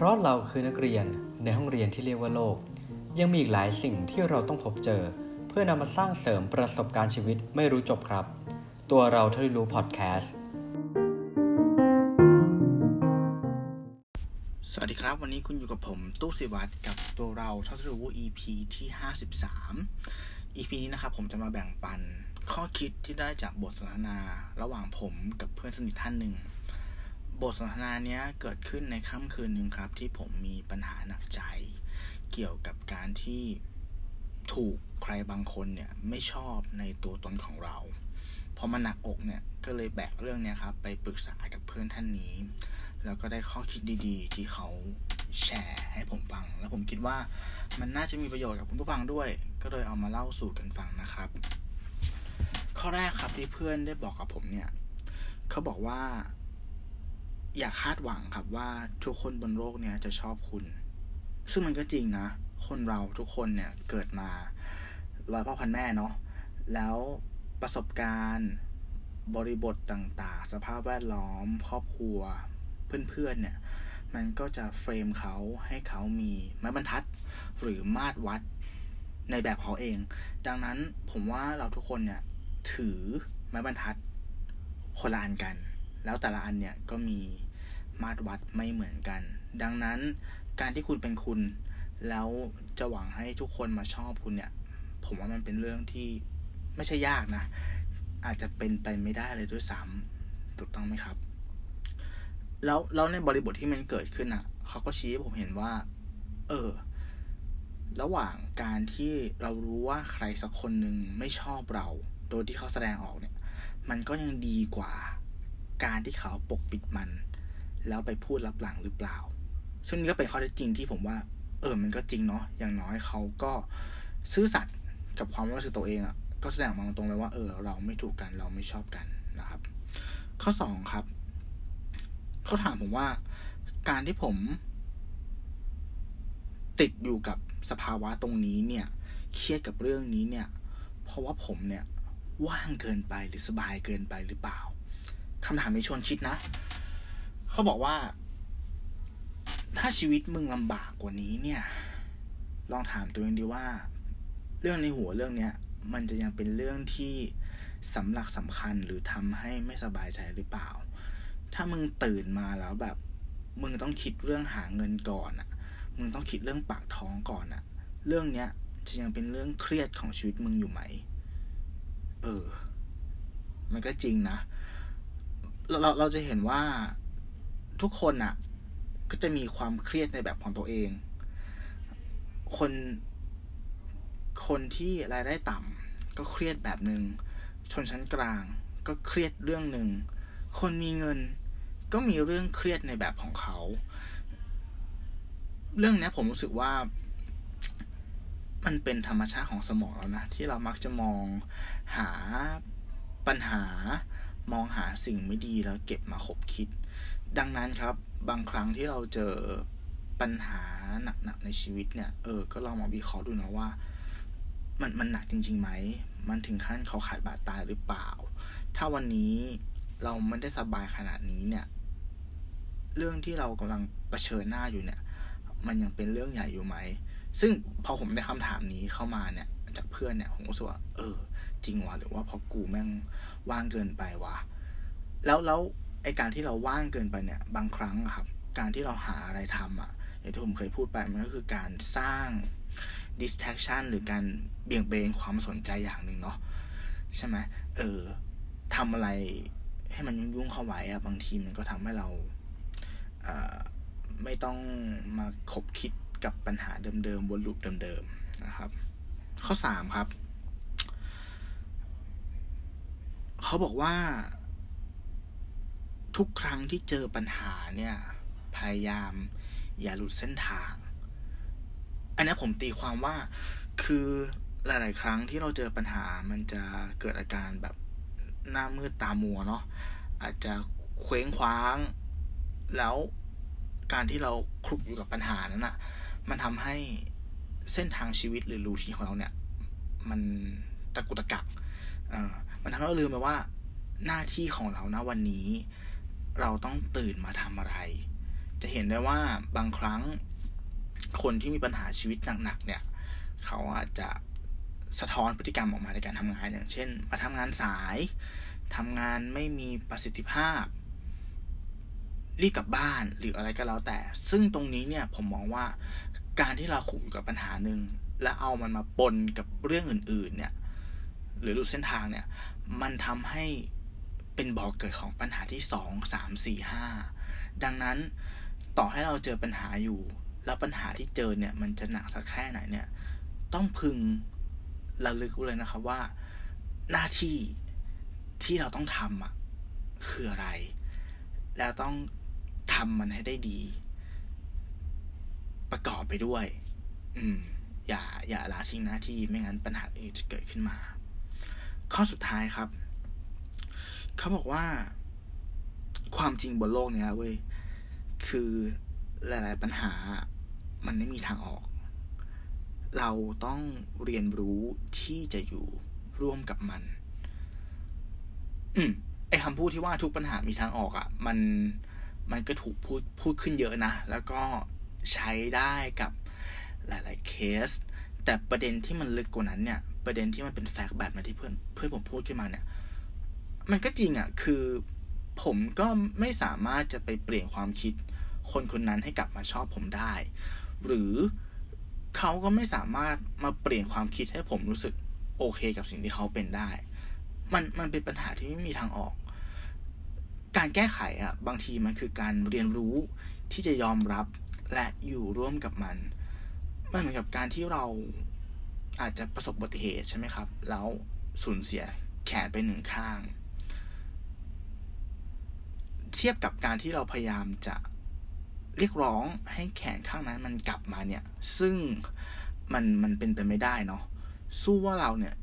เพราะเราคือนักเรียนในห้องเรียนที่เรียกว่าโลก ยังมีอีกหลายสิ่งที่เราต้องพบเจอ เพื่อนำมาสร้างเสริมประสบการณ์ชีวิตไม่รู้จบครับ ตัวเราเท่าที่รู้พอดแคสต์สวัสดีครับ วันนี้คุณอยู่กับผมตู้สิวัตรกับตัวเราเท่าที่รู้ EP ที่ 53 EP นี้นะครับผมจะมาแบ่งปันข้อคิดที่ได้จากบทสนทนา ระหว่างผมกับเพื่อนสนิทท่านหนึ่ง บทสนทนาเนี้ยเกิดขึ้นในค่ำคืนหนึ่งครับ ที่ผมมีปัญหาหนักใจ เกี่ยวกับการที่ถูกใครบางคนเนี่ยไม่ชอบในตัวตนของเราพอมันหนักอกเนี่ยก็เลยแบกเรื่องเนี้ยครับไปปรึกษากับเพื่อนท่านนี้ แล้วก็ได้ข้อคิดดีๆ ที่เขาแชร์ให้ผมฟัง แล้วผมคิดว่ามันน่าจะมีประโยชน์กับคุณผู้ฟังด้วย ก็เลยเอามาเล่าสู่กันฟังนะครับ ข้อแรกครับที่เพื่อนได้บอกกับผมเนี่ยเขาบอกว่า อย่าคาดหวังครับว่าทุกคนบนโลกเนี่ยจะชอบคุณ ซึ่งมันก็จริงนะ คนเราทุกคนเนี่ยเกิดมาร้อยพ่อพันแม่เนาะ แล้วประสบการณ์บริบทต่างๆ สภาพแวดล้อม ครอบครัว เพื่อนๆเนี่ย มันก็จะเฟรมเขาให้เขามีไม้บรรทัด หรือมาตรวัดในแบบเขาเอง ดังนั้นผมว่าเราทุกคนเนี่ย ถือไม้บรรทัดคนละอันกัน แล้วแต่ละอันเนี่ยก็มี มาตรวัดไม่เหมือนกัน ดังนั้นการที่คุณเป็นคุณ แล้วจะหวังให้ทุกคนมาชอบคุณเนี่ย ผมว่ามันเป็นเรื่องที่ไม่ใช่ยากนะ อาจจะเป็นไปไม่ได้เลยด้วยซ้ำถูกต้องไหมครับ แล้วแล้วในบริบทที่มันเกิดขึ้นอะเขาก็ชี้ให้ผมเห็นว่า เออ ระหว่างการที่เรารู้ว่าใครสักคนหนึ่งไม่ชอบเรา โดยที่เขาแสดงออกเนี่ย มันก็ยังดีกว่า การที่เขาปกปิดมัน แล้วไปพูดลับหลังหรือเปล่า ซึ่งนี่ก็เป็นข้อเท็จจริงที่ผมว่า เออมันก็จริงเนาะอย่างน้อยเขาก็ซื่อสัตย์กับความรู้สึกตัวเองอะ่ะก็แสดงมาตรงเลยว่าเออ เราไม่ถูกกันเราไม่ชอบกันนะครับ ข้อสองครับเขาถามผมว่าการที่ผม ติดอยู่กับสภาวะตรงนี้เนี่ย เครียดกับเรื่องนี้เนี่ย เพราะว่าผมเนี่ย ว่างเกินไปหรือสบายเกินไปหรือเปล่าคำถามนี้ชวนคิดนะ เขาบอกว่า ถ้าชีวิตมึงลำบากกว่านี้เนี่ย ลองถามตัวเองดีว่า เรื่องในหัวเรื่องเนี้ย มันจะยังเป็นเรื่องที่สำหลักสำคัญหรือทำให้ไม่สบายใจหรือเปล่า ถ้ามึงตื่นมาแล้วแบบ มึงต้องคิดเรื่องหาเงินก่อนอะมึงต้องคิดเรื่องปากท้องก่อนอะเรื่องเนี้ยจะยังเป็นเรื่องเครียดของชีวิตมึงอยู่ไหม เออ มันก็จริงนะ เราเราเราจะเห็นว่า ทุกคนอะก็จะมีความเครียดในแบบของตัวเอง คน คนที่รายได้ต่ำก็เครียดแบบหนึง่งชนชั้นกลางก็เครียดเรื่องหนึ่ง คนมีเงินก็มีเรื่องเครียดในแบบของเขา เรื่องนี้ผมรู้สึกว่า มันเป็นธรรมชาติของสมองแล้วนะ ที่เรามักจะมองหาปัญหามองหาสิ่งไม่ดีแล้วเก็บมาคบคิด ดังนั้นครับบางครั้งที่เราเจอปัญหาหนักๆในชีวิตเนี่ย เออ ก็ลองมาวิเคราะห์ดูนะว่า มันมันหนักจริงๆไหม มันถึงขั้นเขาขายบาดตายหรือเปล่า ถ้าวันนี้เราไม่ได้สบายขนาดนี้เนี่ย เรื่องที่เรากำลังเผชิญหน้าอยู่เนี่ย มันยังเป็นเรื่องใหญ่อยู่ไหม ซึ่งพอผมได้คำถามนี้เข้ามาเนี่ย จากเพื่อนเนี่ยผมก็รู้สึกว่า เออ จริงวะหรือว่าเพราะกูแม่งว่างเกินไปวะแล้วแล้ว ไอการที่เราว่างเกินไปเนี่ยบางครั้งครับ การที่เราหาอะไรทำอะอย่างที่ผมเคยพูดไปมันก็คือการสร้าง distraction หรือการเบี่ยงเบนความสนใจอย่างหนึ่งเนาะใช่ไหมเออทำอะไรให้มันยุ่งๆเข้าไว้อะบางทีมันก็ทำให้เราเอ่อไม่ต้องมาคบคิดกับปัญหาเดิมๆวนลูปเดิมๆนะครับ ข้อสามครับ เขาบอกว่า ทุกครั้งที่เจอปัญหาเนี่ย พยายามอย่าหลุดเส้นทาง อันนี้ผมตีความว่าคือหลาย ๆ ครั้งที่เราเจอปัญหามันจะเกิดอาการแบบหน้ามืดตามัวเนาะอาจจะเคว้งคว้าง แล้วการที่เราคลุกอยู่กับปัญหานั้นอะมันทำให้เส้นทางชีวิตหรือรูทีของเราเนี่ย มันตะกุตะกักเออมันทำให้เราลืมไปว่าหน้าที่ของเรานะวันนี้ เราต้องตื่นมาทำอะไร จะเห็นได้ว่าบางครั้งคนที่มีปัญหาชีวิตหนักๆเนี่ย เขาอาจจะสะท้อนพฤติกรรมออกมาในการทำงาน อย่างเช่น มาทำงานสายทำงานไม่มีประสิทธิภาพ รีบกลับบ้านหรืออะไรก็แล้วแต่ ซึ่งตรงนี้เนี่ยผมมองว่าการที่เราขุ่กับปัญหาหนึ่งและเอามันมาปนกับเรื่องอื่น ๆ เนี่ย หรือรูเส้นทางเนี่ย มันทำให้ เป็นบ่อกเกิดของปัญหาที่สองสามสี่ห้าดังนั้นต่อให้เราเจอปัญหาอยู่ แล้วปัญหาที่เจอเนี่ยมันจะหนักสักแค่ไหนเนี่ยต้องพึงระลึกเลยนะครับว่า หน้าที่ที่เราต้องทำอะคืออะไร แล้วต้องทำมันให้ได้ดี ประกอบไปด้วย อืม อย่าอย่าละทิ้งหน้าที่ไม่งั้นปัญหาอื่นจะเกิดขึ้นมา ข้อสุดท้ายครับ เขาบอกว่า ความจริงบนโลกเนี้ยเว้ยคือหลาย ๆ ปัญหา มันไม่มีทางออก เราต้องเรียนรู้ที่จะอยู่ร่วมกับมัน อืมไอคำพูดที่ว่าทุกปัญหามีทางออกอะ่ะ มันมันก็ถูกพูดพูดขึ้นเยอะนะ แล้วก็ใช้ได้กับหลาย ๆ เคส แต่ประเด็นที่มันลึกกว่านั้นเนี่ย ประเด็นที่มันเป็นแฟกต์แบบนั้นที่เพื่อนเพื่อนผมพูดขึ้นมาเนี่ย มันก็จริงอะ่ะ คือผมก็ไม่สามารถจะไปเปลี่ยนความคิด คนคนนั้นให้กลับมาชอบผมได้ หรือเขาก็ไม่สามารถมาเปลี่ยนความคิดให้ผมรู้สึกโอเคกับสิ่งที่เขาเป็นได้ มันมันเป็นปัญหาที่ไม่มีทางออก การแก้ไขอะ่ะ บางทีมันคือการเรียนรู้ที่จะยอมรับและอยู่ร่วมกับมัน มันเหมือนกับการที่เราอาจจะประสบอุบัติเหตุใช่ไหมครับ แล้วสูญเสียแขนไปหนึ่งข้าง เทียบกับการที่เราพยายามจะเรียกร้องให้แขนข้างนั้นมันกลับมาเนี่ย ซึ่งมันมันเป็นไปไม่ได้เนาะสู้ว่าเราเนี่ย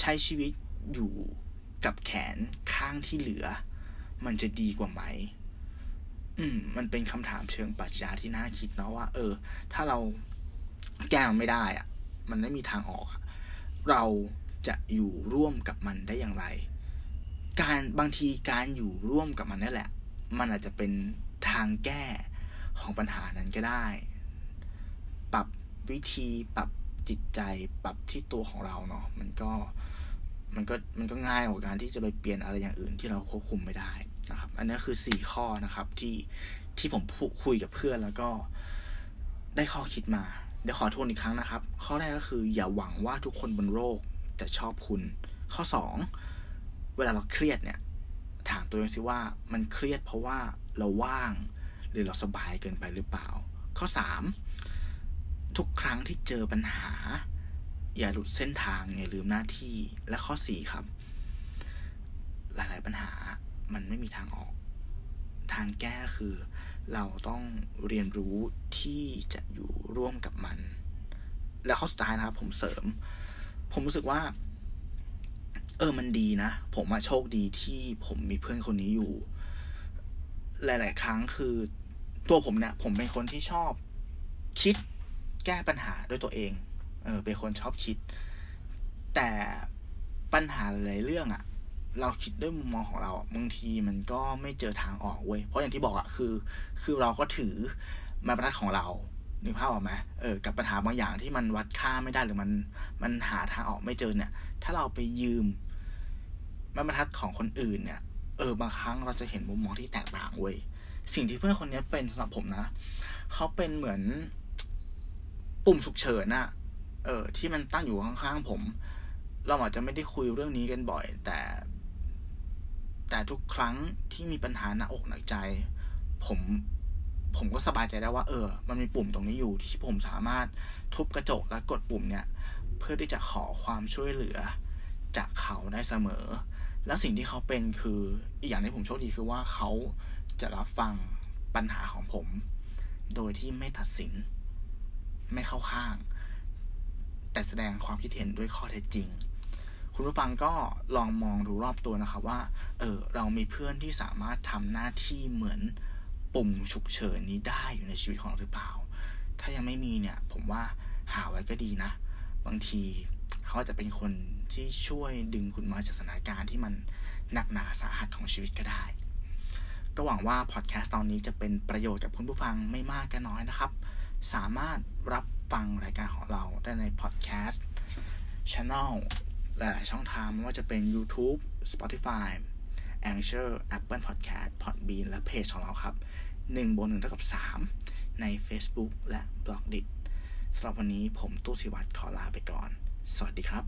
ใช้ชีวิตอยู่กับแขนข้างที่เหลือ มันจะดีกว่าไหม อืม มันเป็นคำถามเชิงปรัชญาที่น่าคิดเนาะว่า เออ ถ้าเราแก้มันไม่ได้อะมันไม่มีทางออก เราจะอยู่ร่วมกับมันได้อย่างไร การบางทีการอยู่ร่วมกับมันนั่นแหละ มันอาจจะเป็นทางแก้ของปัญหานั้นก็ได้ ปรับวิธีปรับจิตใจปรับที่ตัวของเราเนาะมันก็มันก็มันก็ง่ายกว่าการที่จะไปเปลี่ยนอะไรอย่างอื่นที่เราควบคุมไม่ได้นะครับ อันนี้คือสี่ข้อนะครับที่ที่ผมคุยกับเพื่อนแล้วก็ได้ข้อคิดมาเดี๋ยวขอทวนอีกครั้งนะครับ ข้อแรกก็คืออย่าหวังว่าทุกคนบนโลกจะชอบคุณ ข้อสอง เวลาเราเครียดเนี่ย ถามตัวเองสิว่ามันเครียดเพราะว่าเราว่าง หรือเราสบายเกินไปหรือเปล่า ข้อสามทุกครั้งที่เจอปัญหา อย่าหลุดเส้นทางอย่าลืมหน้าที่และข้อสี่ครับ หลายๆปัญหามันไม่มีทางออก ทางแก้คือ เราต้องเรียนรู้ที่จะอยู่ร่วมกับมัน และข้อสุดท้ายนะครับผมเสริม ผมรู้สึกว่า เออมันดีนะ ผมมาโชคดีที่ผมมีเพื่อนคนนี้อยู่ หลาย ๆ ครั้งคือตัวผมเนี่ยผมเป็นคนที่ชอบคิดแก้ปัญหาด้วยตัวเอง เออ เป็นคนชอบคิด แต่ปัญหาหลายเรื่องอะเราคิดด้วยมุมมองของเราบางทีมันก็ไม่เจอทางออกเว้ยเพราะอย่างที่บอกอะคือ คือเราก็ถือมาบรรทัดของเรา นึกภาพออกไหมเออ กับปัญหาบางอย่างที่มันวัดค่าไม่ได้หรือมัน มันหาทางออกไม่เจอเนี่ย ถ้าเราไปยืมมาบรรทัดของคนอื่นเนี่ย เออ บางครั้งเราจะเห็นมุมมองที่แตกต่างเว้ย สิ่งที่เพื่อนคนนี้เป็นสำหรับผมนะ เขาเป็นเหมือนปุ่มฉุกเฉินอะเออ ที่มันตั้งอยู่ข้างๆผม เราอาจจะไม่ได้คุยเรื่องนี้กันบ่อย แต่ แต่ทุกครั้งที่มีปัญหาหนักอกหนักใจ ผม ผมก็สบายใจได้ว่า เออ มันมีปุ่มตรงนี้อยู่ที่ผมสามารถทุบกระจกและกดปุ่มเนี่ย เพื่อที่จะขอความช่วยเหลือจากเขาได้เสมอ แล้วสิ่งที่เขาเป็นคืออีกอย่างที่ผมโชคดีคือว่าเขาจะรับฟังปัญหาของผม โดยที่ไม่ตัดสิน ไม่เข้าข้าง แต่แสดงความคิดเห็นด้วยข้อเท็จจริง คุณผู้ฟังก็ลองมองดูรอบตัวนะครับว่า เออเรามีเพื่อนที่สามารถทำหน้าที่เหมือน ปุ่มฉุกเฉินนี้ได้อยู่ในชีวิตของเราหรือเปล่า ถ้ายังไม่มีเนี่ย ผมว่าหาไว้ก็ดีนะ บางทีเขาจะเป็นคนที่ช่วยดึงคุณมาจากสถานการณ์ที่มันหนักหนาสาหัสของชีวิตก็ได้ ก็หวังว่าพอดแคสต์ตอนนี้จะเป็นประโยชน์กับคุณผู้ฟังไม่มากก็น้อยนะครับ สามารถรับฟังรายการของเราได้ในพอดแคสต์ช anel หลายๆช่องทางไม่ว่าจะเป็น YouTube Spotify Anchor Apple Podcast Podbean และเพจของเราครับ1บน1เท่ากับ 3 ใน Facebook และ b ล็อกดิสำหรับวันนี้ผมตู้สิวัตรขอลาไปก่อน สวัสดีครับ